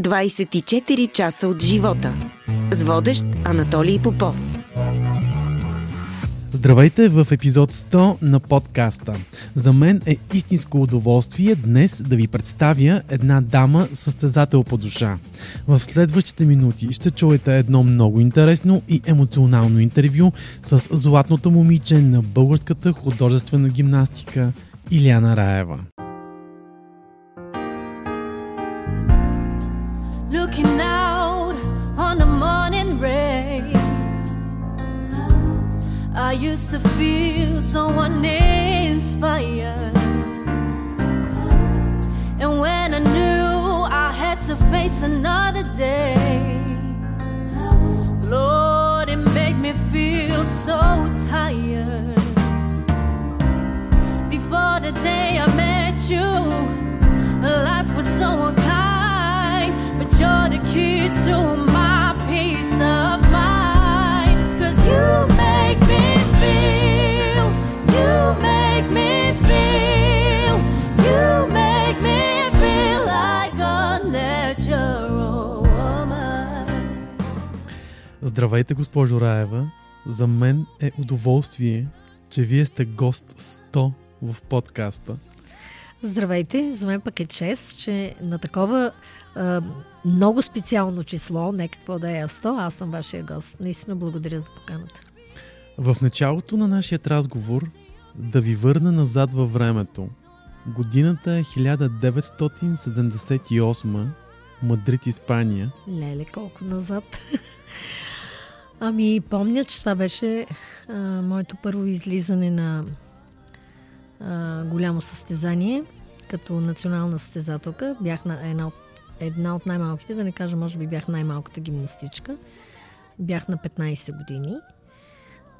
24 часа от живота. С водещ Анатолий Попов. Здравейте в епизод 100 на подкаста. За мен е истинско удоволствие днес да ви представя една дама състезател по душа. В следващите минути ще чуете едно много интересно и емоционално интервю с златното момиче на българската художествена гимнастика Иляна Раева. I used to feel so uninspired And when I knew I had to face another day Lord, it made me feel so tired. Before the day I met you Life was so unkind But you're the key to my Здравейте, госпожо Раева! За мен е удоволствие, че вие сте гост 100 в подкаста. Здравейте! За мен пък е чест, че на такова а, много специално число, не какво да е 100, аз съм вашия гост. Наистина благодаря за поканата. В началото на нашия разговор да ви върна назад във времето. Годината е 1978, Мадрид, Испания. Леле, колко назад. ами, помня, че това беше а, моето първо излизане на а, голямо състезание като национална състезателка. Бях на една от, една от най-малките, да не кажа, може би бях най-малката гимнастичка. Бях на 15 години.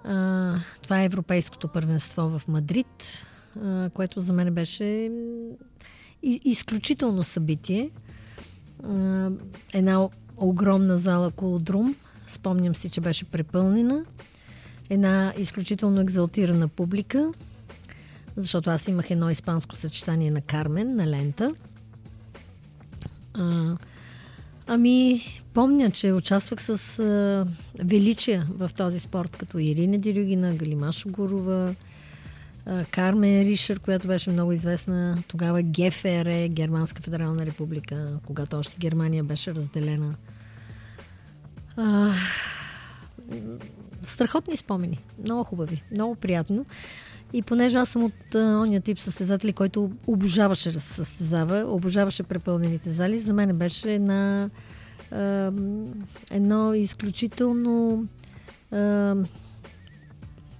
А, това е Европейското първенство в Мадрид, а, което за мен беше изключително събитие. А, една огромна зала Колодрум. Спомням си, че беше препълнена. Една изключително екзалтирана публика защото аз имах едно испанско съчетание на Кармен, на лента. А, ами, помня, че участвах с а, величия в този спорт, като Ирина Дирюгина, Галима Шогурова, а, Кармен Ришер, която беше много известна тогава, ГФР, Германска федерална република, когато още Германия беше разделена. А, страхотни спомени, много хубави, много приятно. И понеже аз съм от ония тип състезатели, който обожаваше да се състезава, обожаваше препълнените зали, за мен беше една, е, едно изключително е,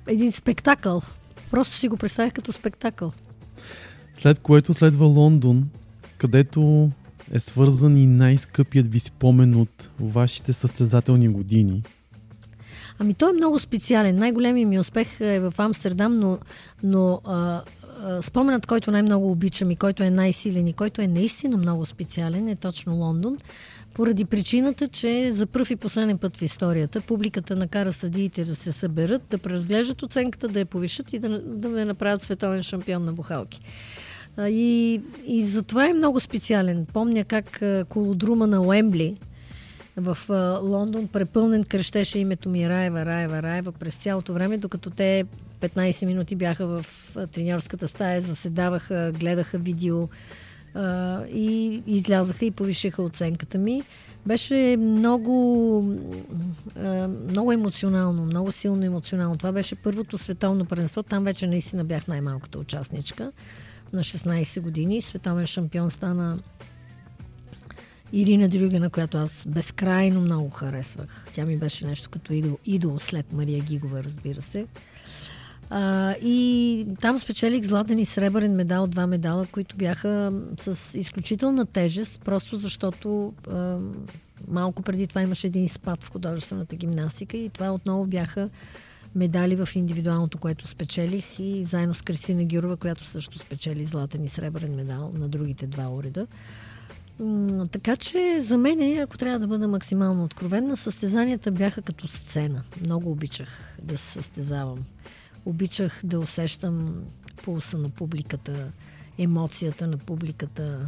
един спектакъл. Просто си го представях като спектакъл. След което следва Лондон, където е свързан и най-скъпият ви спомен от вашите състезателни години – Ами той е много специален. Най-големият ми успех е в Амстердам, но, но а, а, споменът, който най-много обичам и който е най-силен и който е наистина много специален е точно Лондон. Поради причината, че за първ и последен път в историята публиката накара съдиите да се съберат, да преразглеждат оценката, да я повишат и да, да ме направят световен шампион на бухалки. И, и затова е много специален. Помня как колодрума на Уембли, в Лондон препълнен крещеше името ми Раева, Раева, Раева през цялото време, докато те 15 минути бяха в треньорската стая, заседаваха, гледаха видео а, и излязаха и повишиха оценката ми. Беше много, много емоционално, много силно емоционално. Това беше първото световно първенство. Там вече наистина бях най-малката участничка на 16 години. Световен шампион стана Ирина Дрюгена, която аз безкрайно много харесвах. Тя ми беше нещо като идол, идол след Мария Гигова, разбира се. А, и там спечелих златен и сребърен медал, два медала, които бяха с изключителна тежест, просто защото а, малко преди това имаше един спад в художествената гимнастика и това отново бяха медали в индивидуалното, което спечелих и заедно с Кристина Гюрова, която също спечели златен и сребърен медал на другите два уреда. Така че за мен, ако трябва да бъда максимално откровенна, състезанията бяха като сцена. Много обичах да се състезавам. Обичах да усещам пулса на публиката, емоцията на публиката,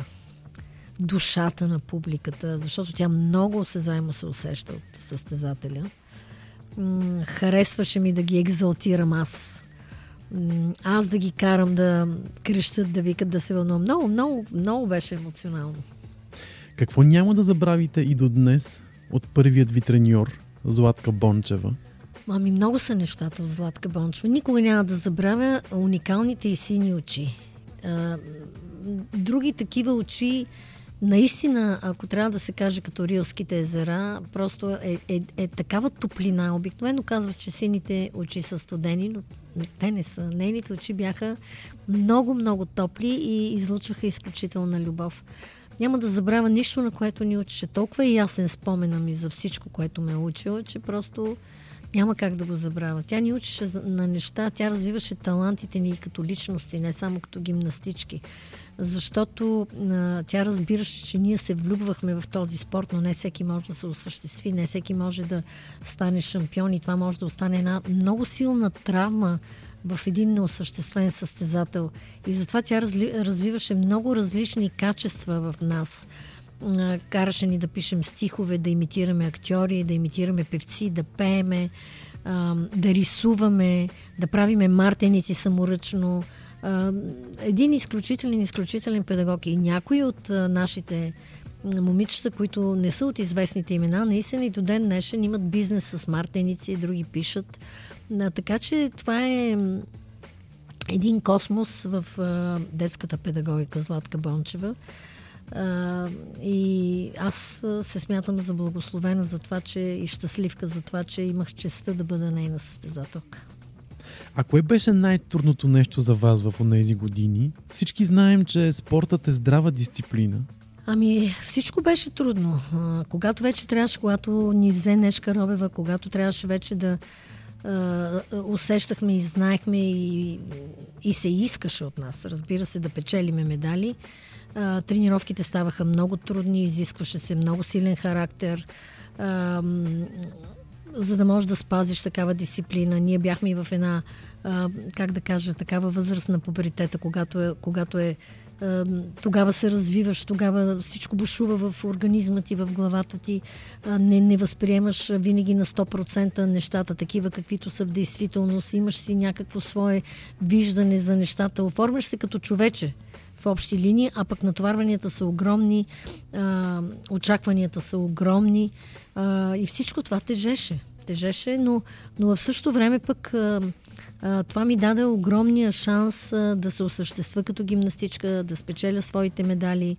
душата на публиката, защото тя много се заемо се усеща от състезателя. Харесваше ми да ги екзалтирам аз. Аз да ги карам да крещат, да викат, да се вълнувам. Много, много, много беше емоционално. Какво няма да забравите и до днес от първият ви треньор, Златка Бончева? Ами много са нещата от Златка Бончева. Никога няма да забравя уникалните и сини очи. Други такива очи, наистина, ако трябва да се каже като Рилските езера, просто е, е, е такава топлина. Обикновено казват, че сините очи са студени, но те не са. Нейните очи бяха много, много топли и излучваха изключителна любов. Няма да забравя нищо, на което ни учеше. Толкова е ясен спомена ми за всичко, което ме е учила, че просто няма как да го забравя. Тя ни учеше на неща, тя развиваше талантите ни като личности, не само като гимнастички. Защото а, тя разбираше, че ние се влюбвахме в този спорт, но не всеки може да се осъществи, не всеки може да стане шампион и това може да остане една много силна травма в един неосъществен състезател. И затова тя разли, развиваше много различни качества в нас. Караше ни да пишем стихове, да имитираме актьори, да имитираме певци, да пееме, да рисуваме, да правиме мартеници саморъчно. Един изключителен, изключителен педагог и някои от нашите момичета, които не са от известните имена, наистина и до ден днешен имат бизнес с мартеници, други пишат. Така че това е един космос в детската педагогика Златка Бончева. И аз се смятам за благословена за това, че и щастливка за това, че имах честа да бъда нейна състезателка. А кое беше най-трудното нещо за вас в тези години? Всички знаем, че спортът е здрава дисциплина. Ами, всичко беше трудно. А, когато вече трябваше, когато ни взе Нешка Робева, когато трябваше вече да а, усещахме и знаехме и, и се искаше от нас, разбира се, да печелиме медали. А, тренировките ставаха много трудни, изискваше се много силен характер. А, за да можеш да спазиш такава дисциплина. Ние бяхме и в една, а, как да кажа, такава възраст на пуберитета, когато е, когато е тогава се развиваш, тогава всичко бушува в организма ти, в главата ти. Не, не възприемаш винаги на 100% нещата, такива каквито са в действителност. Имаш си някакво свое виждане за нещата. Оформяш се като човече в общи линии, а пък натоварванията са огромни, а, очакванията са огромни а, и всичко това тежеше. Тежеше, но, но в същото време пък а, а, това ми даде огромния шанс а, да се осъществя като гимнастичка, да спечеля своите медали,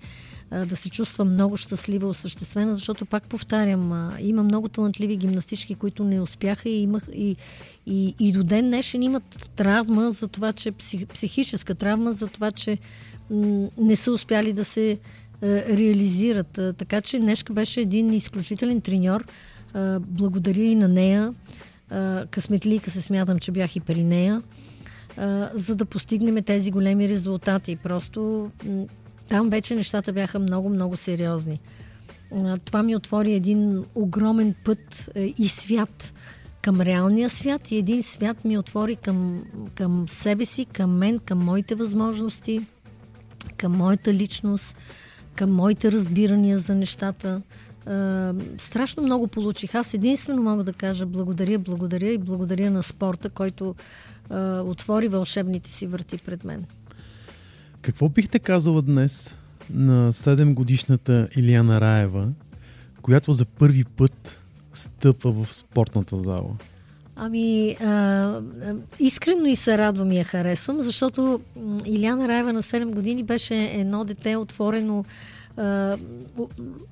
а, да се чувствам много щастлива, осъществена, защото пак повтарям, а, има много талантливи гимнастички, които не успяха и имах и, и, и до ден днешен имат травма за това, че псих, психическа травма за това, че не са успяли да се а, реализират. А, така че днешка беше един изключителен треньор. А, благодаря и на нея късметлика се смятам, че бях и при нея, за да постигнем тези големи резултати. Просто там вече нещата бяха много, много сериозни. Това ми отвори един огромен път и свят към реалния свят и един свят ми отвори към, към себе си, към мен, към моите възможности, към моята личност, към моите разбирания за нещата – страшно много получих. Аз единствено мога да кажа благодаря, благодаря и благодаря на спорта, който а, отвори вълшебните си врати пред мен. Какво бихте казала днес на 7 годишната Илияна Раева, която за първи път стъпва в спортната зала? Ами, а, искрено и се радвам и я харесвам, защото Иляна Раева на 7 години беше едно дете отворено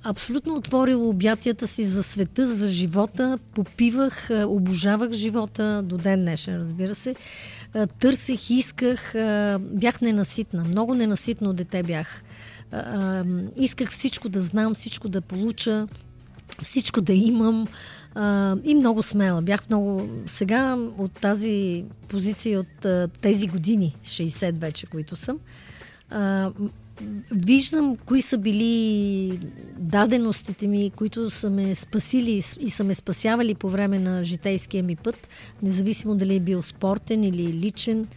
абсолютно отворило обятията си за света, за живота. Попивах, обожавах живота до ден днешен, разбира се. Търсех, исках, бях ненаситна. Много ненаситно дете бях. Исках всичко да знам, всичко да получа, всичко да имам. И много смела. Бях много... Сега от тази позиция, от тези години, 60 вече, които съм, виждам кои са били даденостите ми, които са ме спасили и са ме спасявали по време на житейския ми път, независимо дали е бил спортен или личен.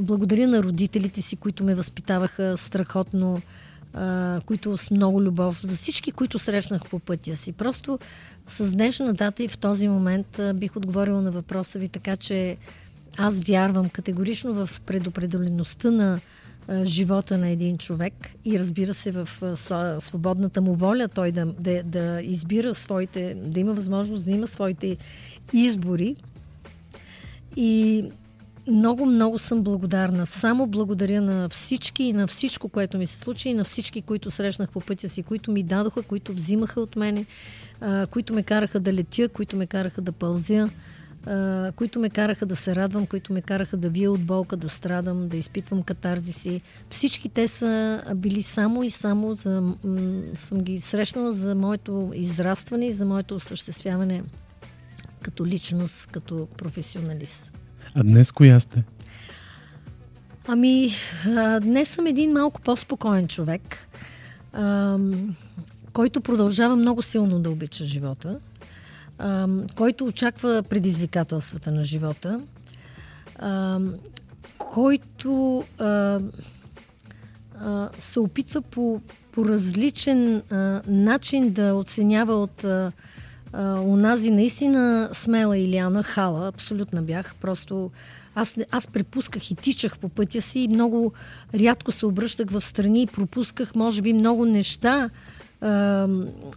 благодаря на родителите си, които ме възпитаваха страхотно. Които с много любов, за всички, които срещнах по пътя си. Просто с днешна дата и в този момент бих отговорила на въпроса ви, така че аз вярвам категорично в предопределеността на живота на един човек и разбира се в свободната му воля той да, да, да избира своите, да има възможност да има своите избори. И много, много съм благодарна. Само благодаря на всички и на всичко, което ми се случи и на всички, които срещнах по пътя си, които ми дадоха, които взимаха от мене, които ме караха да летя, които ме караха да пълзя, които ме караха да се радвам, които ме караха да вия от болка, да страдам, да изпитвам катарзиси. Всички те са били само и само за, съм ги срещнала за моето израстване и за моето осъществяване като личност, като професионалист. А днес коя сте? Ами, днес съм един малко по-спокоен човек, който продължава много силно да обича живота, който очаква предизвикателствата на живота, който се опитва по, по различен начин да оценява от а, унази наистина смела Илиана Хала, абсолютно бях, просто аз, аз препусках и тичах по пътя си. И много рядко се обръщах в страни и пропусках, може би, много неща, а,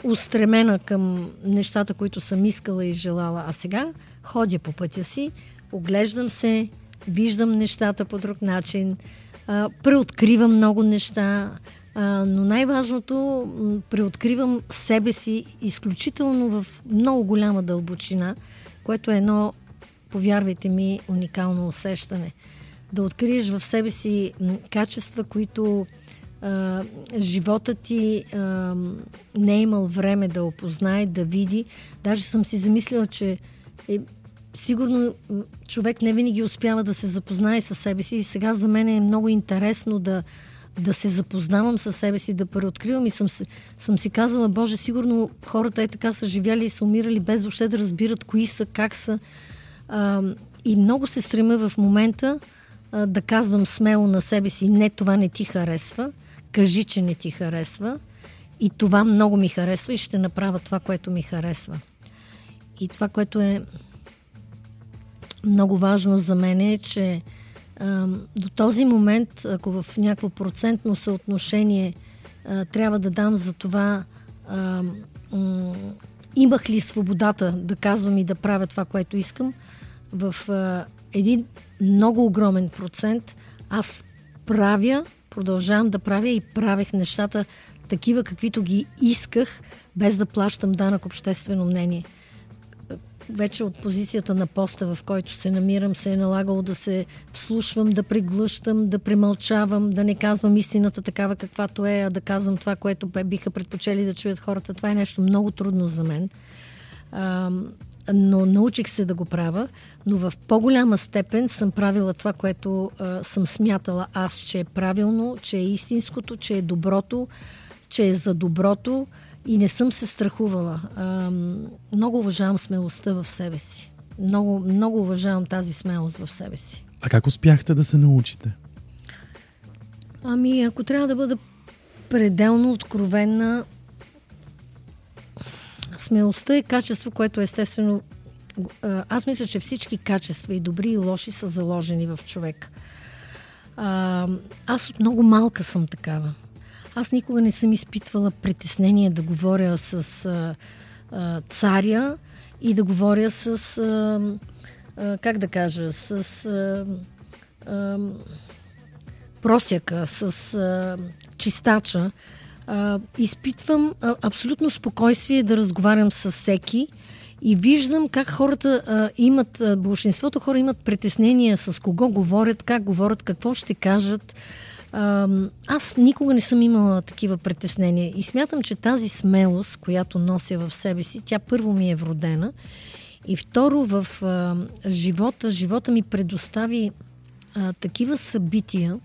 устремена към нещата, които съм искала и желала. А сега ходя по пътя си, оглеждам се, виждам нещата по друг начин, а, преоткривам много неща, но най-важното, преоткривам себе си изключително в много голяма дълбочина, което е едно, повярвайте ми, уникално усещане. Да откриеш в себе си качества, които а, живота ти а, не е имал време да опознае, да види. Даже съм си замислила, че е, сигурно човек не винаги успява да се запознае със себе си и сега за мен е много интересно да, да се запознавам със себе си, да преоткривам и съм, съм си казвала, Боже, сигурно хората е така са живяли и са умирали без въобще да разбират кои са, как са. А, и много се стремя в момента а, да казвам смело на себе си, не, това не ти харесва, кажи, че не ти харесва и това много ми харесва и ще направя това, което ми харесва. И това, което е много важно за мен е, че до този момент, ако в някакво процентно съотношение трябва да дам за това, имах ли свободата да казвам и да правя това, което искам, в един много огромен процент аз правя, продължавам да правя и правех нещата такива, каквито ги исках, без да плащам данък обществено мнение вече от позицията на поста, в който се намирам, се е налагало да се вслушвам, да преглъщам, да премълчавам, да не казвам истината такава каквато е, а да казвам това, което биха предпочели да чуят хората. Това е нещо много трудно за мен. А, но научих се да го правя, но в по-голяма степен съм правила това, което а, съм смятала аз, че е правилно, че е истинското, че е доброто, че е за доброто и не съм се страхувала. А, много уважавам смелостта в себе си. Много, много уважавам тази смелост в себе си. А как успяхте да се научите? Ами, ако трябва да бъда пределно откровенна, смелостта е качество, което естествено. Аз мисля, че всички качества, и добри, и лоши, са заложени в човек. А, аз от много малка съм такава. Аз никога не съм изпитвала притеснение да говоря с а, а, царя и да говоря с, а, а, как да кажа, с а, а, просяка, с а, чистача. А, изпитвам а, абсолютно спокойствие да разговарям с всеки и виждам как хората а, имат, а, большинството хора имат притеснения с кого говорят, как говорят, какво ще кажат аз никога не съм имала такива притеснения и смятам, че тази смелост, която нося в себе си, тя първо ми е вродена и второ в а, живота, живота ми предостави а, такива събития,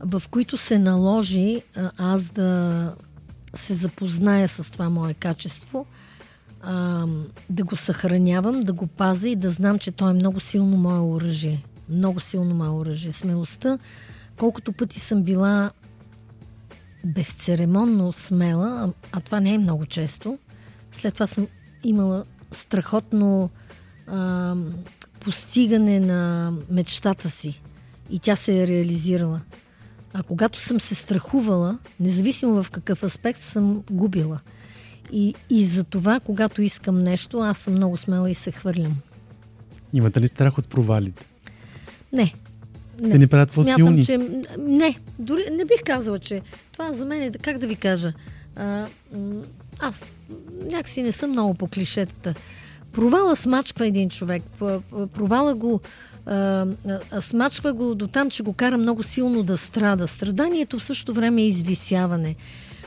в които се наложи а, аз да се запозная с това мое качество, а, да го съхранявам, да го пазя и да знам, че то е много силно мое оръжие. Много силно мое оръжие. Смелостта колкото пъти съм била безцеремонно смела, а, а това не е много често. След това съм имала страхотно а, постигане на мечтата си и тя се е реализирала. А когато съм се страхувала, независимо в какъв аспект, съм губила. И, и за това, когато искам нещо, аз съм много смела и се хвърлям. Имате ли страх от провалите? Не. Не. Те ни правят по-силни. че... Не, дори не бих казала, че това за мен е, как да ви кажа, а, аз някакси не съм много по клишетата. Провала смачква един човек. Провала го а, а, смачква го до там, че го кара много силно да страда. Страданието в същото време е извисяване.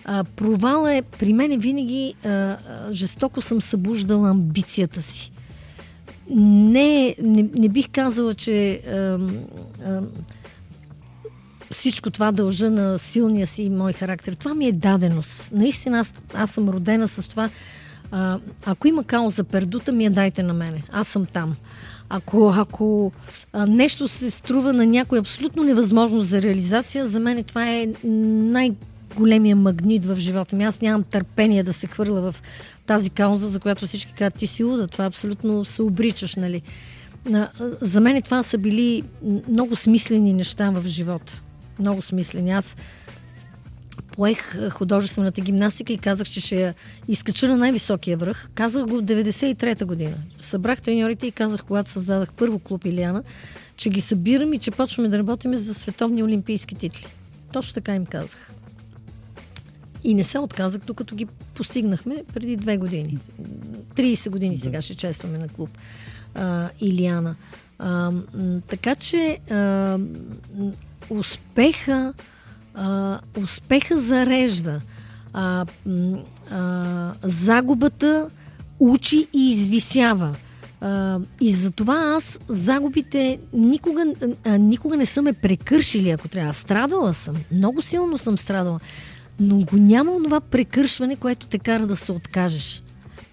А, провала е, при мен винаги а, жестоко съм събуждала амбицията си. Не, не, не бих казала, че ам, ам, всичко това дължа на силния си мой характер. Това ми е даденост. Наистина аз, аз съм родена с това. А, ако има кауза пердута, ми я дайте на мене. Аз съм там. Ако, ако а, нещо се струва на някой абсолютно невъзможно за реализация, за мен това е най-големия магнит в живота ми. Аз нямам търпение да се хвърля в тази кауза, за която всички казват, ти си луда, това абсолютно се обричаш, нали? На, за мен това са били много смислени неща в живота. Много смислени. Аз поех художествената гимнастика и казах, че ще я изкача на най-високия връх. Казах го в 93-та година. Събрах треньорите и казах, когато създадах първо клуб Илиана, че ги събирам и че почваме да работим за световни олимпийски титли. Точно така им казах. И не се отказах, докато ги постигнахме преди две години. 30 години сега ще честваме на клуб а, Илиана. А, така че а, успеха, а, успеха зарежда. А, а, загубата учи и извисява. А, и затова аз загубите никога, а, никога не са ме прекършили, ако трябва. Страдала съм. Много силно съм страдала. Но го няма онова прекършване, което те кара да се откажеш.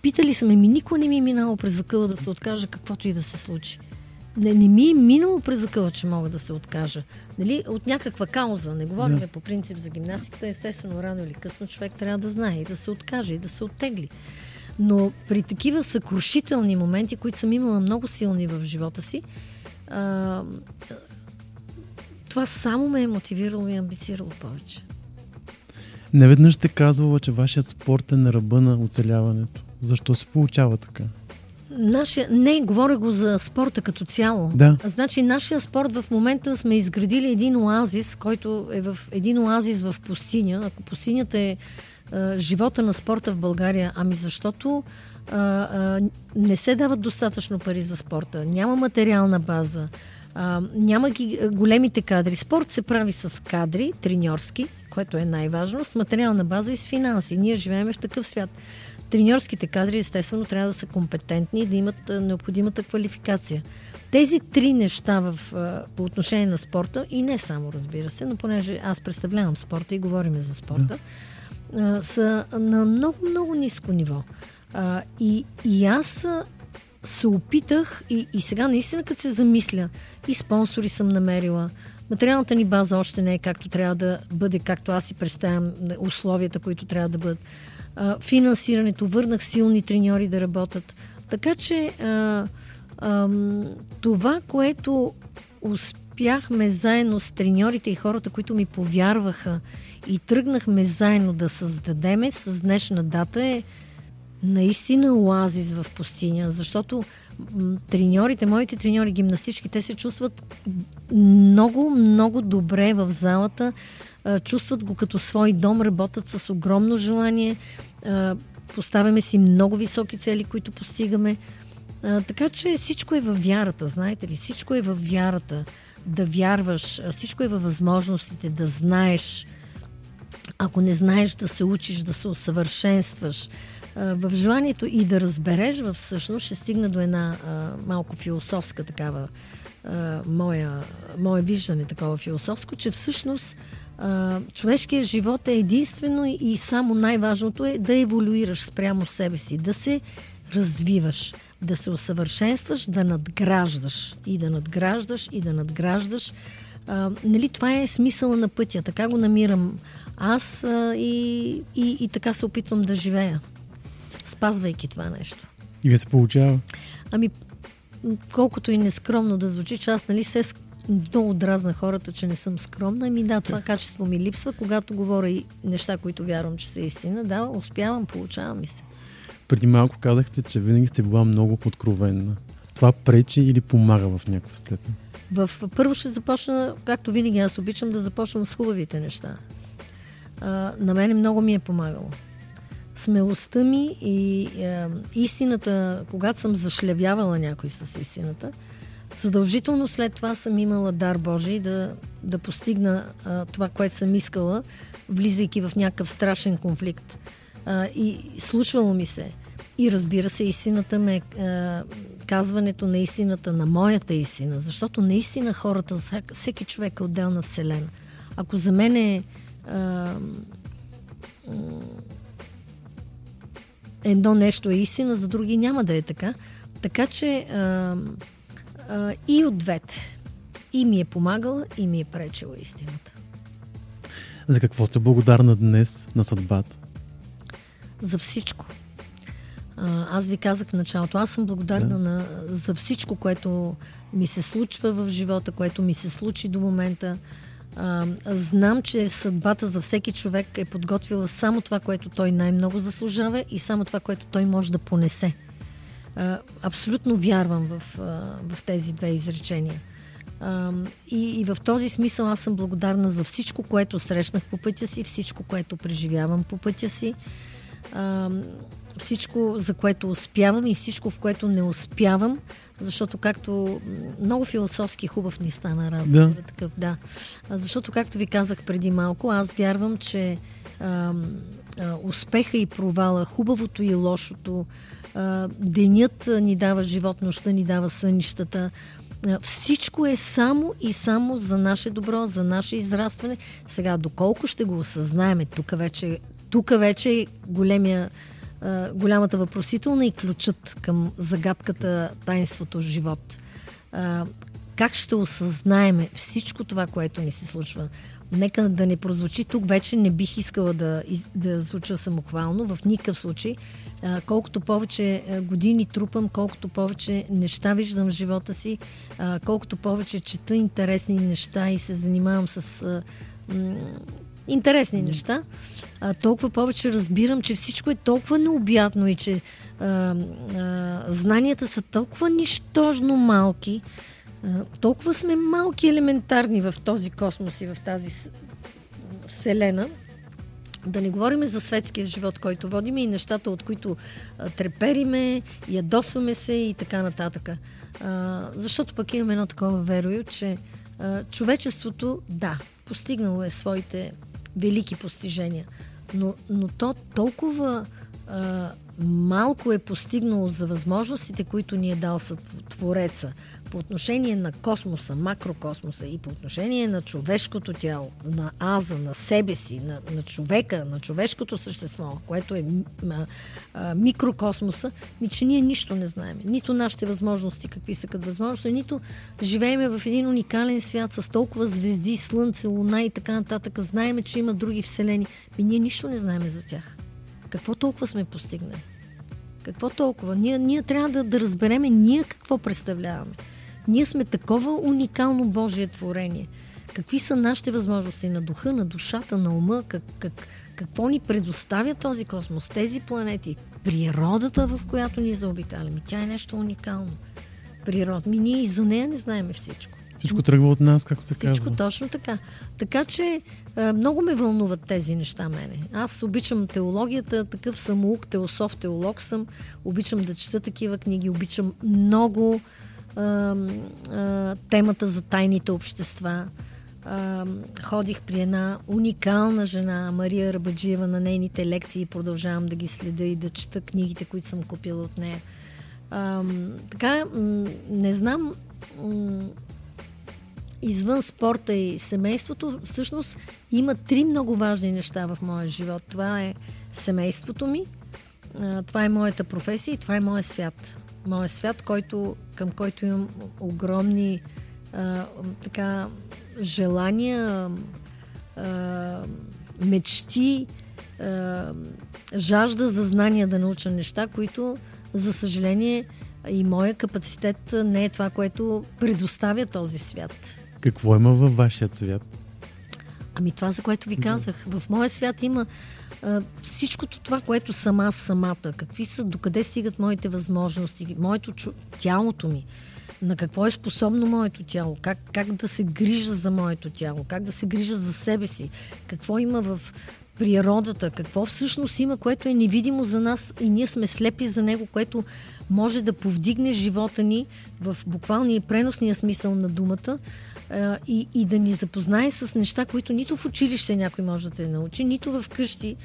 Питали са ме, ми никога не ми е минало през закъла да се откажа каквото и да се случи. Не, не ми е минало през закъла, че мога да се откажа. Нали? От някаква кауза. Не говорим Да. по принцип за гимнастиката. Естествено, рано или късно човек трябва да знае и да се откаже и да се оттегли. Но при такива съкрушителни моменти, които съм имала много силни в живота си, а, това само ме е мотивирало и амбицирало повече. Неведнъж сте казвала, че вашият спорт е на ръба на оцеляването. Защо се получава така? Нашия, не, говоря го за спорта като цяло. Да. Значи, нашия спорт в момента сме изградили един оазис, който е в един оазис в пустиня. Ако пустинята е а, живота на спорта в България, ами защото а, а, не се дават достатъчно пари за спорта, няма материална база, а, няма ги големите кадри. Спорт се прави с кадри, треньорски, което е най-важно, с материална база и с финанси. Ние живеем в такъв свят. Треньорските кадри, естествено, трябва да са компетентни и да имат необходимата квалификация. Тези три неща в, по отношение на спорта, и не само, разбира се, но понеже аз представлявам спорта и говорим за спорта, а, са на много, много ниско ниво. И, и аз се опитах и, и сега наистина като се замисля, и спонсори съм намерила, материалната ни база още не е както трябва да бъде, както аз си представям условията, които трябва да бъдат. Финансирането, върнах силни треньори да работят. Така че това, което успяхме заедно с треньорите и хората, които ми повярваха и тръгнахме заедно да създадеме с днешна дата е наистина оазис в пустиня, защото треньорите, моите треньори гимнастички, те се чувстват много, много добре в залата, чувстват го като свой дом, работят с огромно желание, поставяме си много високи цели, които постигаме. Така че всичко е във вярата, знаете ли? Всичко е във вярата. Да вярваш, всичко е във възможностите, да знаеш, ако не знаеш да се учиш, да се усъвършенстваш, в желанието и да разбереш, всъщност ще стигна до една а, малко философска такава, а, моя, мое виждане такова философско, че всъщност а, човешкият живот е единствено и само най-важното е да еволюираш спрямо себе си, да се развиваш, да се усъвършенстваш, да надграждаш и да надграждаш и да надграждаш А, нали, това е смисъла на пътя. Така го намирам аз а, и, и, и така се опитвам да живея, спазвайки това нещо. И ви се получава? Ами, колкото и нескромно да звучи, че аз нали се много дразна хората, че не съм скромна. Ами да, това качество ми липсва, когато говоря и неща, които вярвам, че са истина. Да, успявам, получавам и се. Преди малко казахте, че винаги сте била много откровенна. Това пречи или помага в някаква степен? В, първо ще започна, както винаги аз обичам да започвам с хубавите неща. А, на мен много ми е помагало. Смелостта ми и е, истината, когато съм зашлевявала някой с истината, задължително след това съм имала дар Божий да, да постигна а, това, което съм искала, влизайки в някакъв страшен конфликт. А, и случвало ми се. И разбира се, истината ме, а, казването на истината, на моята истина, защото наистина хората, всек- всеки човек е отделна вселена. Ако за мен е а, едно нещо е истина, за други няма да е така. Така че а, а, и от двете. И ми е помагала, и ми е пречила истината. За какво сте благодарна днес на съдбата? За всичко. А, аз ви казах в началото, аз съм благодарна Да. на, за всичко, което ми се случва в живота, което ми се случи до момента. А, знам, че съдбата за всеки човек е подготвила само това, което той най-много заслужава и само това, което той може да понесе. А, абсолютно вярвам в, в тези две изречения. А, и, и в този смисъл аз съм благодарна за всичко, което срещнах по пътя си, всичко, което преживявам по пътя си, а, всичко, за което успявам и всичко, в което не успявам, защото както много философски хубав ни стана разговор Да. такъв, да. Защото, както ви казах преди малко, аз вярвам, че а, а, успеха и провала, хубавото и лошото, а, денят ни дава живот, нощта ни дава сънищата. Всичко е само и само за наше добро, за наше израстване. Сега, доколко ще го осъзнаеме, тук вече, тук вече е големия, голямата въпросителна и ключът към загадката таинството живот. А, как ще осъзнаеме всичко това, което ни се случва? Нека да не прозвучи тук, вече не бих искала да, да звуча самохвално, в никакъв случай. А, колкото повече години трупам, колкото повече неща виждам в живота си, а, колкото повече чета интересни неща и се занимавам с а, интересни неща, а, толкова повече разбирам, че всичко е толкова необятно и че а, а, знанията са толкова нищожно малки, а, толкова сме малки елементарни в този космос и в тази вселена, да не говорим за светския живот, който водиме и нещата, от които а, трепериме, ядосваме се и така нататък. А, защото пък имаме едно такова верою, че а, човечеството, да, постигнало е своите велики постижения, но, но то толкова а, малко е постигнало за възможностите, които ни е дал Твореца по отношение на космоса, макрокосмоса и по отношение на човешкото тяло, на аза, на себе си, на, на човека, на човешкото същество, което е а, а, микрокосмоса, ми че ние нищо не знаем. Нито нашите възможности, какви са като възможности, нито живееме в един уникален свят с толкова звезди, слънце, луна и така нататък. Знаеме, че има други вселени. Ми ние нищо не знаеме за тях. Какво толкова сме постигнали? Какво толкова? Ние, ние трябва да, да разбереме ние какво представляваме. Ние сме такова уникално Божие творение. Какви са нашите възможности на духа, на душата, на ума, как, как, какво ни предоставя този космос, тези планети, природата, в която ни заобикаляме. Тя е нещо уникално. Природа. Ми ние и за нея не знаеме всичко. Всичко тръгва от нас, както се Всичко казва. точно така. Така че много ме вълнуват тези неща мене. Аз обичам теологията, такъв самоук, теософ, теолог съм. Обичам да чета такива книги, обичам много а, а, темата за тайните общества. А, ходих при една уникална жена, Мария Рабаджиева, на нейните лекции. Продължавам да ги следя и да чета книгите, които съм купила от нея. А, така, не знам извън спорта и семейството, всъщност има три много важни неща в моя живот. Това е семейството ми, това е моята професия и това е моят свят. Моят свят, който, към който имам огромни а, така, желания, а, мечти, а, жажда за знания да науча неща, които, за съжаление, и моя капацитет не е това, което предоставя този свят. Какво има във вашия свят? Ами това, за което ви казах. В моя свят има всичкото това, което съм аз самата. Какви са, докъде стигат моите възможности, моето тялото ми. На какво е способно моето тяло? Как, как да се грижа за моето тяло? Как да се грижа за себе си? Какво има в природата? Какво всъщност има, което е невидимо за нас и ние сме слепи за него, което може да повдигне живота ни в буквалния и преносния смисъл на думата и, и да ни запознае с неща, които нито в училище някой може да те научи, нито в къщи,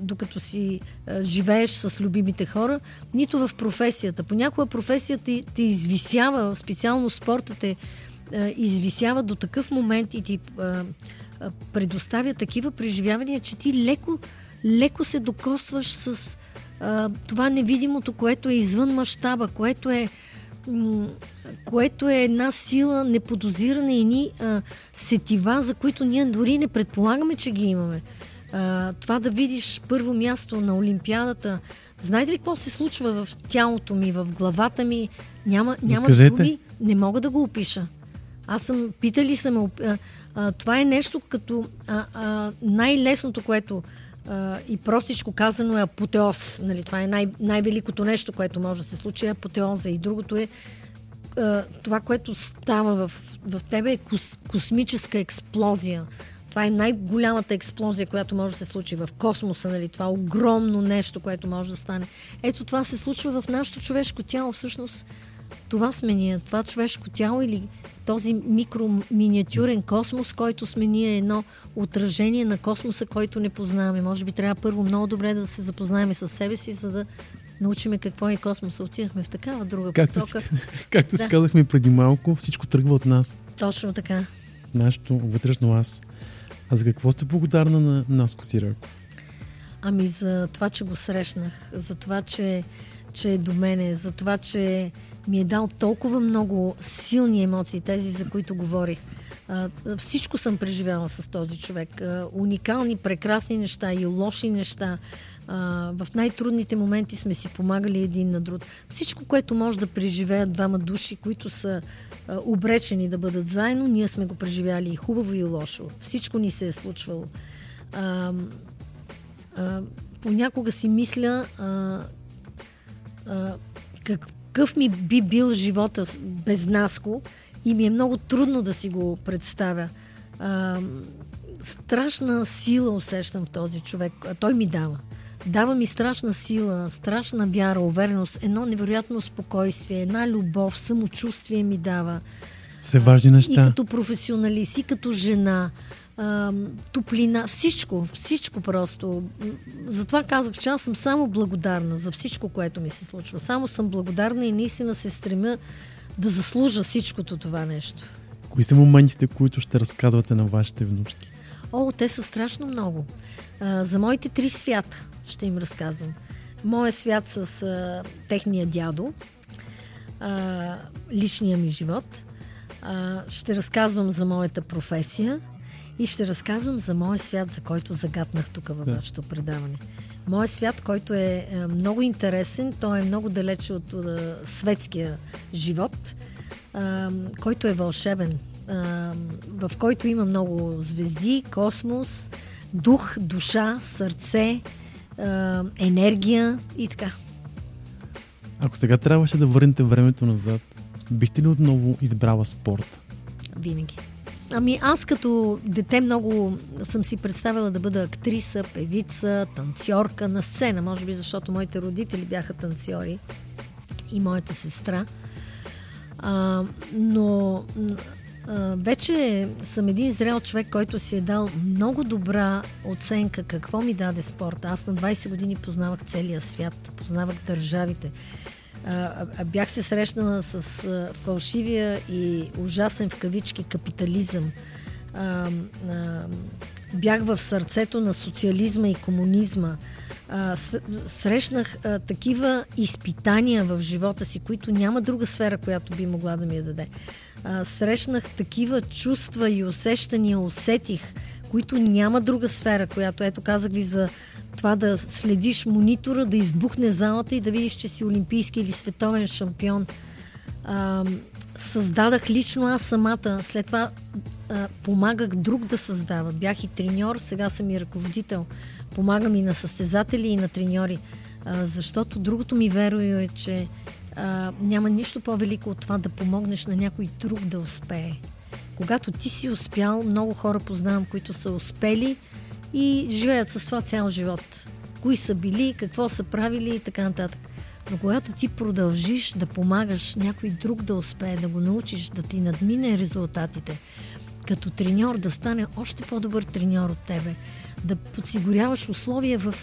докато си живееш с любимите хора, нито в професията. Понякога професията те, извисява, специално спорта те извисява до такъв момент и ти предоставя такива преживявания, че ти леко, леко се докосваш с а, това невидимото, което е извън мащаба, което е което е една сила неподозирана и ни а, сетива, за които ние дори не предполагаме, че ги имаме. А, това да видиш първо място на Олимпиадата. Знаете ли какво се случва в тялото ми, в главата ми? Няма, няма думи, не мога да го опиша. Аз съм, питали съм, а, а, това е нещо като а, а, най-лесното, което а, и простичко казано е апотеоз. Нали? Това е най- най-великото нещо, което може да се случи, е апотеоза. И другото е а, това, което става в, в тебе е кос, космическа експлозия. Това е най-голямата експлозия, която може да се случи в космоса, нали? това огромно нещо, което може да стане. Ето това се случва в нашето човешко тяло. Всъщност това сме ние, това човешко тяло или този микроминиатюрен космос, който сме ние едно отражение на космоса, който не познаваме. Може би трябва първо много добре да се запознаем с себе си, за да научиме какво е космоса. Отидахме в такава друга както посока. Си, както да. си казахме преди малко, всичко тръгва от нас. Точно така. Нашето вътрешно аз. А за какво сте благодарна на Наско Сирако? Ами за това, че го срещнах, за това, че, че е до мене, за това, че ми е дал толкова много силни емоции, тези за които говорих. Всичко съм преживяла с този човек. Уникални, прекрасни неща и лоши неща. В най-трудните моменти сме си помагали един на друг. Всичко, което може да преживеят двама души, които са обречени да бъдат заедно, ние сме го преживяли и хубаво и лошо. Всичко ни се е случвало. Понякога си мисля как, какъв ми би бил живота без Наско и ми е много трудно да си го представя. А, страшна сила усещам в този човек. А той ми дава. Дава ми страшна сила, страшна вяра, увереност, едно невероятно спокойствие, една любов, самочувствие ми дава. Все важни неща. И като професионалист, и като жена а, топлина, всичко, всичко просто. Затова казах, че аз съм само благодарна за всичко, което ми се случва. Само съм благодарна и наистина се стремя да заслужа всичкото това нещо. Кои са моментите, които ще разказвате на вашите внучки? О, те са страшно много. А, за моите три свята ще им разказвам. Моя свят с а, техния дядо, а, личния ми живот. А, ще разказвам за моята професия – и ще разказвам за моя свят, за който загаднах тук във да. вашето предаване. Моят свят, който е, е много интересен, той е много далече от, от светския живот, а, който е вълшебен, в който има много звезди, космос, дух, душа, сърце, енергия и така. Ако сега трябваше да върнете времето назад, бихте ли отново избрала спорт? Винаги. Ами аз като дете много съм си представила да бъда актриса, певица, танцорка на сцена, може би защото моите родители бяха танцори и моята сестра. А, но а, вече съм един зрел човек, който си е дал много добра оценка какво ми даде спорта. Аз на 20 години познавах целия свят, познавах държавите а, бях се срещнала с а, фалшивия и ужасен в кавички капитализъм. А, а, бях в сърцето на социализма и комунизма. А, срещнах а, такива изпитания в живота си, които няма друга сфера, която би могла да ми я даде. А, срещнах такива чувства и усещания, усетих, които няма друга сфера, която, ето казах ви за това да следиш монитора, да избухне залата и да видиш, че си олимпийски или световен шампион. А, създадах лично аз самата. След това а, помагах друг да създава. Бях и треньор, сега съм и ръководител. Помагам и на състезатели, и на треньори. А, защото другото ми верою е, че а, няма нищо по-велико от това да помогнеш на някой друг да успее. Когато ти си успял, много хора познавам, които са успели и живеят с това цял живот. Кои са били, какво са правили и така нататък. Но когато ти продължиш да помагаш някой друг да успее, да го научиш, да ти надмине резултатите, като треньор да стане още по-добър треньор от тебе, да подсигуряваш условия в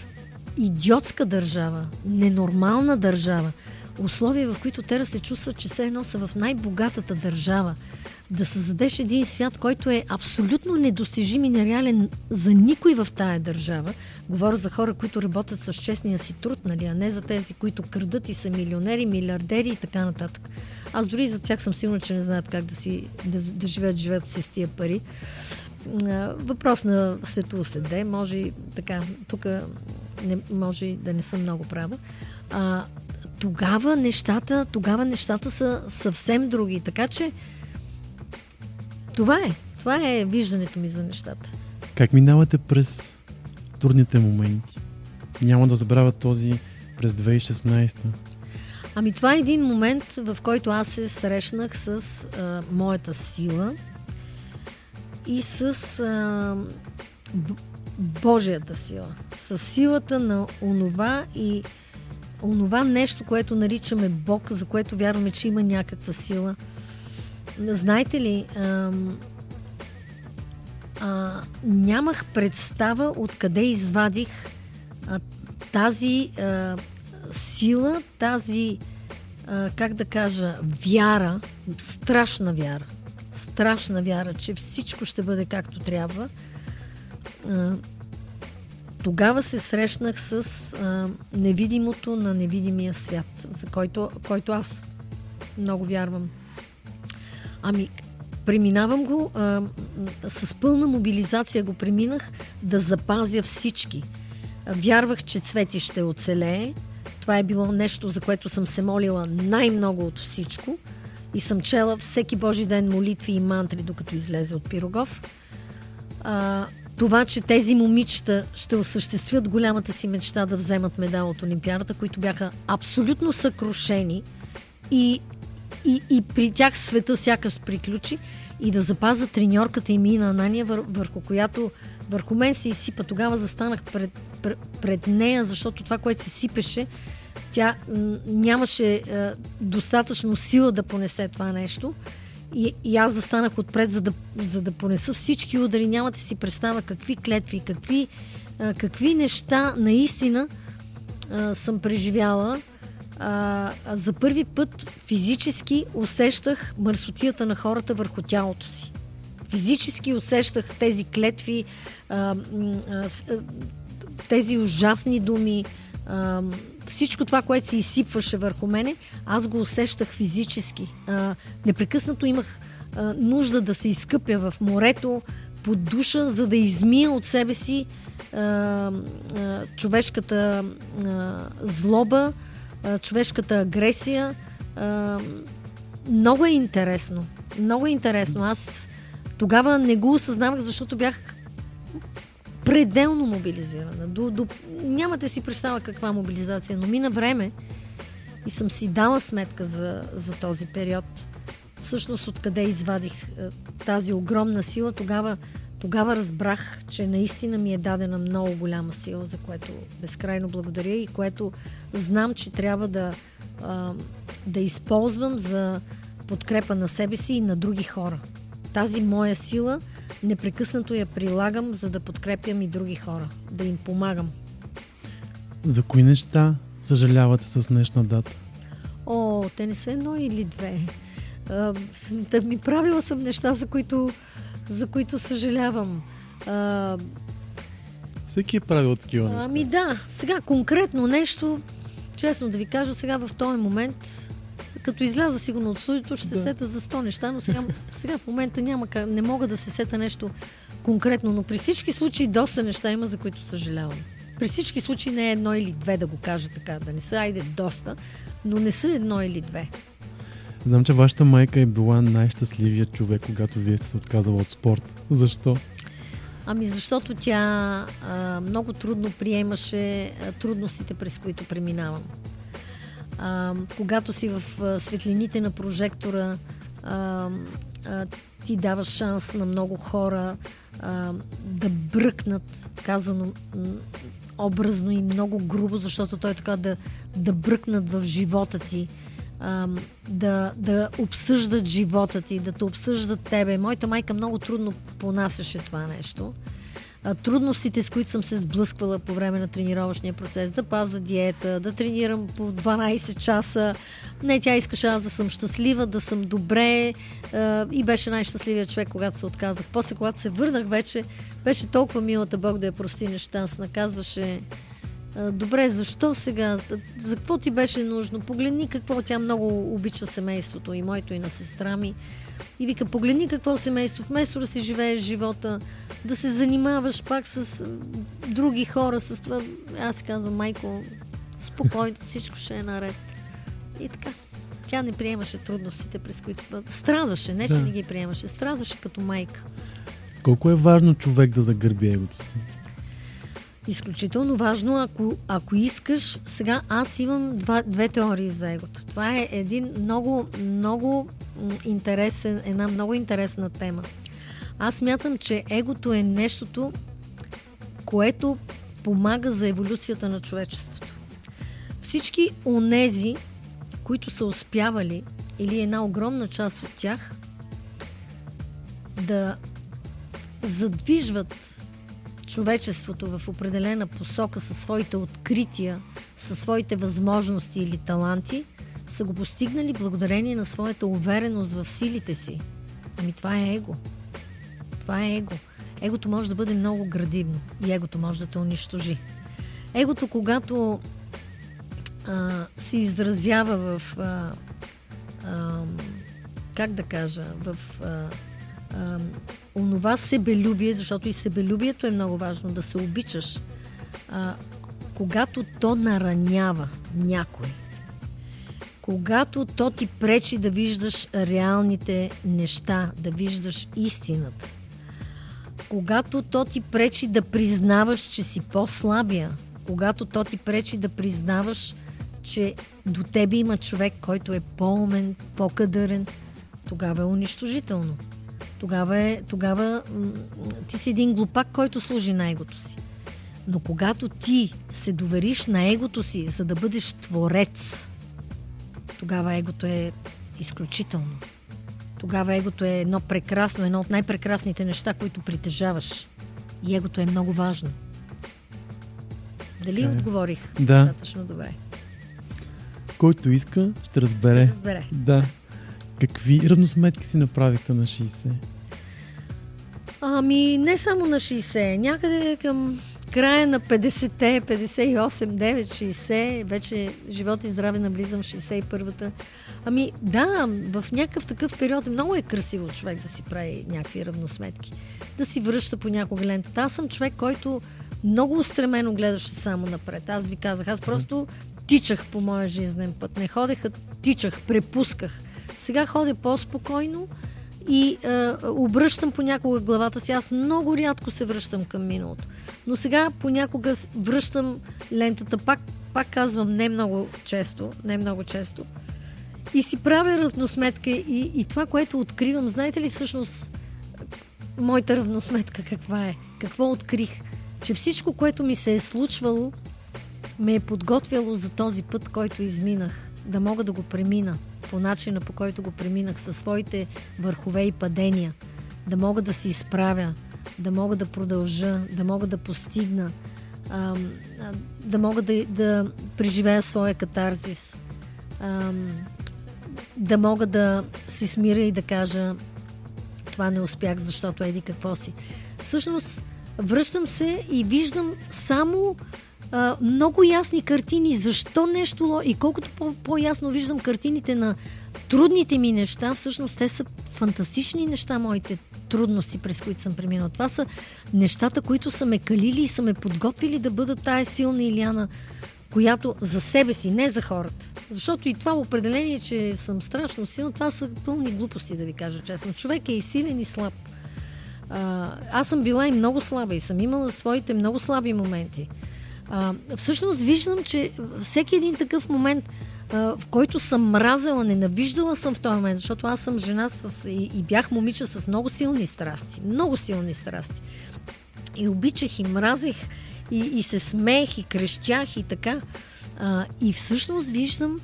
идиотска държава, ненормална държава, условия, в които те да се чувстват, че се едно са в най-богатата държава, да създадеш един свят, който е абсолютно недостижим и нереален за никой в тая държава. Говоря за хора, които работят с честния си труд, нали, а не за тези, които крадат и са милионери, милиардери и така нататък. Аз дори за тях съм сигурна, че не знаят как да, си, да, да живеят живеят си с тия пари. Въпрос на светоуседе, може и така, тук може и да не съм много права. А, тогава нещата, тогава нещата са съвсем други. Така че това е. Това е виждането ми за нещата. Как минавате през трудните моменти? Няма да забравя този през 2016. Ами това е един момент, в който аз се срещнах с а, моята сила и с а, Божията сила. С силата на онова и онова нещо, което наричаме Бог, за което вярваме, че има някаква сила – знаете ли, а, а, нямах представа откъде извадих а, тази а, сила, тази, а, как да кажа, вяра, страшна вяра, страшна вяра, че всичко ще бъде както трябва. А, тогава се срещнах с а, невидимото на невидимия свят, за който, който аз много вярвам. Ами, преминавам го а, с пълна мобилизация го преминах да запазя всички. Вярвах, че Цвети ще оцелее. Това е било нещо, за което съм се молила най-много от всичко. И съм чела всеки Божи ден молитви и мантри, докато излезе от Пирогов. А, това, че тези момичета ще осъществят голямата си мечта да вземат медал от Олимпиадата, които бяха абсолютно съкрушени и и, и при тях света сякаш приключи и да запаза треньорката и Мина Анания, вър, върху която върху мен се изсипа. Тогава застанах пред, пред, пред нея, защото това, което се сипеше, тя нямаше е, достатъчно сила да понесе това нещо. И, и аз застанах отпред, за да, за да понеса всички удари. Нямате си представа какви клетви, какви, е, какви неща наистина е, съм преживяла а, за първи път физически усещах мърсотията на хората върху тялото си. Физически усещах тези клетви, а, а, тези ужасни думи, а, всичко това, което се изсипваше върху мене, аз го усещах физически. А, непрекъснато имах а, нужда да се изкъпя в морето, под душа, за да измия от себе си а, а, човешката а, злоба, човешката агресия. Много е интересно. Много е интересно. Аз тогава не го осъзнавах, защото бях пределно мобилизирана. До, до... Нямате си представа каква мобилизация, но мина време и съм си дала сметка за, за този период. Всъщност откъде извадих тази огромна сила, тогава тогава разбрах, че наистина ми е дадена много голяма сила, за което безкрайно благодаря и което знам, че трябва да, а, да използвам за подкрепа на себе си и на други хора. Тази моя сила непрекъснато я прилагам, за да подкрепям и други хора, да им помагам. За кои неща съжалявате с днешна дата? О, те не са едно или две. А, да ми правила съм неща, за които за които съжалявам. А, Всеки е правил такива неща. Ами да, сега конкретно нещо, честно да ви кажа, сега в този момент, като изляза сигурно от студиото, ще се Да. сета за 100 неща, но сега, сега в момента няма не мога да се сета нещо конкретно, но при всички случаи доста неща има, за които съжалявам. При всички случаи не е едно или две да го кажа така, да не са, айде доста, но не са едно или две. Знам, че вашата майка е била най-щастливият човек, когато вие сте се отказала от спорт. Защо? Ами защото тя а, много трудно приемаше трудностите, през които преминавам. А, когато си в светлините на прожектора, а, а, ти даваш шанс на много хора а, да бръкнат, казано образно и много грубо, защото той е така да, да бръкнат в живота ти, да, да обсъждат живота ти, да те обсъждат тебе. Моята майка много трудно понасяше това нещо. Трудностите, с които съм се сблъсквала по време на тренировъчния процес, да паза диета, да тренирам по 12 часа. Не, тя искаше аз да съм щастлива, да съм добре и беше най-щастливият човек, когато се отказах. После, когато се върнах вече, беше толкова милата Бог да я прости нещастна. Казваше, добре, защо сега? За какво ти беше нужно? Погледни какво тя много обича семейството и моето и на сестра ми. И вика, погледни какво семейство, вместо да си живееш живота, да се занимаваш пак с други хора, с това. Аз си казвам, майко, спокойно, всичко ще е наред. И така. Тя не приемаше трудностите, през които... Страдаше, не че Да. не ги приемаше, страдаше като майка. Колко е важно човек да загърби егото си? Изключително важно, ако, ако искаш. Сега аз имам два, две теории за егото. Това е един много, много интересен, една много интересна тема. Аз мятам, че егото е нещото, което помага за еволюцията на човечеството. Всички онези, които са успявали, или една огромна част от тях, да задвижват човечеството в определена посока със своите открития, със своите възможности или таланти, са го постигнали благодарение на своята увереност в силите си. Ами това е его. Това е его. Егото може да бъде много градивно и егото може да те унищожи. Егото, когато а, се изразява в а, а, как да кажа, в а, онова себелюбие, защото и себелюбието е много важно, да се обичаш. А, когато то наранява някой, когато то ти пречи да виждаш реалните неща, да виждаш истината, когато то ти пречи да признаваш, че си по-слабия, когато то ти пречи да признаваш, че до тебе има човек, който е по-умен, по-кадърен, тогава е унищожително. Тогава, е, тогава ти си един глупак, който служи на егото си. Но когато ти се довериш на егото си, за да бъдеш творец, тогава егото е изключително. Тогава егото е едно прекрасно, едно от най-прекрасните неща, които притежаваш. И егото е много важно. Дали е. отговорих Да. достатъчно добре? Който иска, ще разбере. Разбере. Да. Какви равносметки си направихте на 60? Ами, не само на 60, някъде към края на 50-те, 58, 9, 60, вече живот и здраве наблизам 61-та. Ами да, в някакъв такъв период много е красиво човек да си прави някакви равносметки. Да си връща понякога лентата. Аз съм човек, който много устремено гледаше само напред. Аз ви казах, аз просто тичах по моя жизнен път. Не ходеха, тичах, препусках. Сега ходя по-спокойно и е, обръщам понякога главата си. Аз много рядко се връщам към миналото. Но сега понякога връщам лентата, пак, пак казвам, не много често, не много често. И си правя равносметка и, и това, което откривам, знаете ли всъщност моята равносметка каква е? Какво открих? Че всичко, което ми се е случвало, ме е подготвяло за този път, който изминах, да мога да го премина по начина, по който го преминах, със своите върхове и падения, да мога да се изправя, да мога да продължа, да мога да постигна, а, да мога да, да преживея своя катарзис, ам, да мога да се смиря и да кажа това не успях, защото еди какво си. Всъщност, връщам се и виждам само много ясни картини, защо нещо. И колкото по- по-ясно виждам картините на трудните ми неща, всъщност те са фантастични неща, моите трудности, през които съм преминала. Това са нещата, които са ме калили и са ме подготвили да бъда тая силна Иляна, която за себе си, не за хората. Защото и това определение, че съм страшно силна, това са пълни глупости, да ви кажа честно. Човек е и силен, и слаб. А, аз съм била и много слаба и съм имала своите много слаби моменти. А, всъщност виждам, че всеки един такъв момент, а, в който съм мразела, ненавиждала съм в този момент, защото аз съм жена с, и, и бях момиче с много силни страсти. Много силни страсти. И обичах и мразех и, и се смеех и крещях и така. А, и всъщност виждам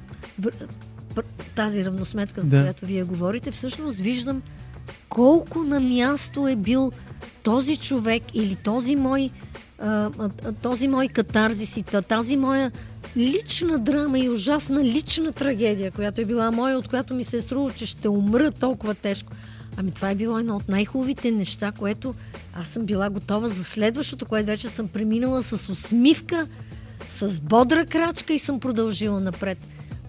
тази равносметка, за Да. която вие говорите, всъщност виждам колко на място е бил този човек или този мой, този мой катарзис и та- тази моя лична драма и ужасна лична трагедия, която е била моя, от която ми се е струва, че ще умра толкова тежко. Ами това е било едно от най-хубавите неща, което аз съм била готова за следващото, което вече съм преминала с усмивка, с бодра крачка и съм продължила напред.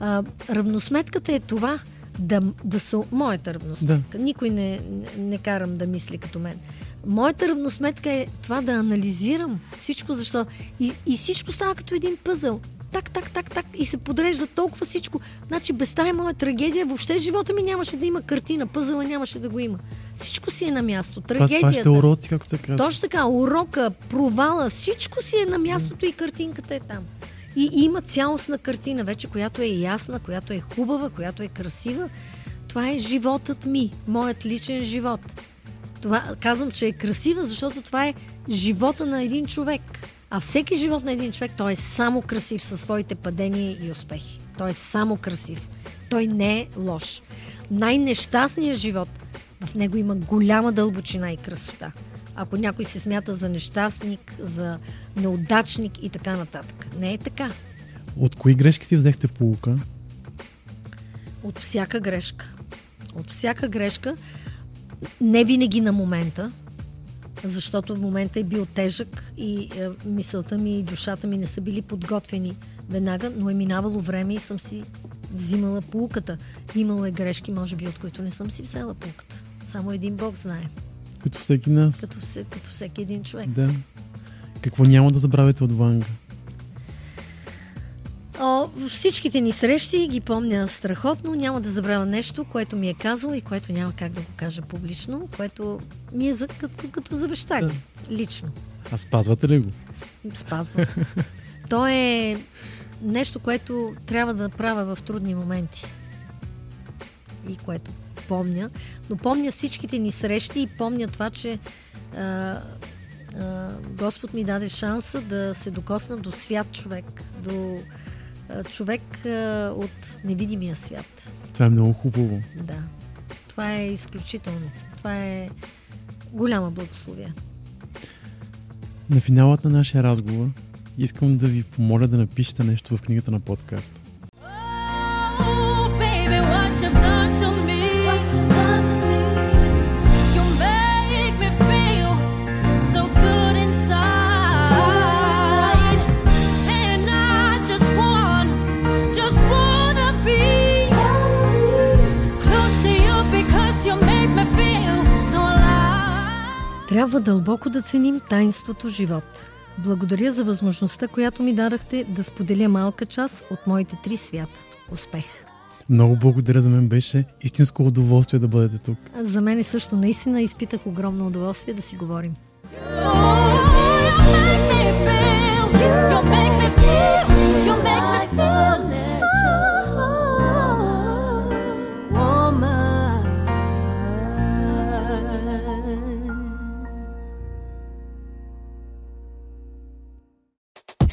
А, равносметката е това да, да са моята равносметка. Да. Никой не, не, не карам да мисли като мен. Моята равносметка е това да анализирам всичко, защо. И, и всичко става като един пъзъл. Так, так, так, так. И се подрежда толкова всичко. Значи без тая моя трагедия въобще живота ми нямаше да има картина. Пъзъла нямаше да го има. Всичко си е на място. Това Трагедията. вашите уроци, както се казва. Точно така, урока, провала, всичко си е на мястото и картинката е там. И има цялостна картина вече, която е ясна, която е хубава, която е красива. Това е животът ми, моят личен живот. Това, казвам, че е красива, защото това е живота на един човек. А всеки живот на един човек, той е само красив със своите падения и успехи. Той е само красив. Той не е лош. Най-нещастният живот, в него има голяма дълбочина и красота. Ако някой се смята за нещастник, за неудачник и така нататък. Не е така. От кои грешки си взехте полука? От всяка грешка. От всяка грешка, не винаги на момента, защото момента е бил тежък и е, мисълта ми и душата ми не са били подготвени веднага, но е минавало време и съм си взимала полуката. Имало е грешки, може би, от които не съм си взела полуката. Само един Бог знае. Като всеки нас. Като, все, като всеки един човек. Да. Какво няма да забравяте от Ванга? О, всичките ни срещи ги помня страхотно. Няма да забравя нещо, което ми е казал и което няма как да го кажа публично, което ми е за, като, като завещание. Лично. А спазвате ли го? Спазвам. То е нещо, което трябва да правя в трудни моменти. И което помня. Но помня всичките ни срещи и помня това, че а, а, Господ ми даде шанса да се докосна до свят човек, до човек от невидимия свят. Това е много хубаво. Да. Това е изключително. Това е голяма благословия. На финалът на нашия разговор искам да ви помоля да напишете нещо в книгата на подкаста. Трябва дълбоко да ценим таинството живот. Благодаря за възможността, която ми дадахте да споделя малка част от моите три свята. Успех! Много благодаря за мен беше истинско удоволствие да бъдете тук. За мен също наистина изпитах огромно удоволствие да си говорим. Oh,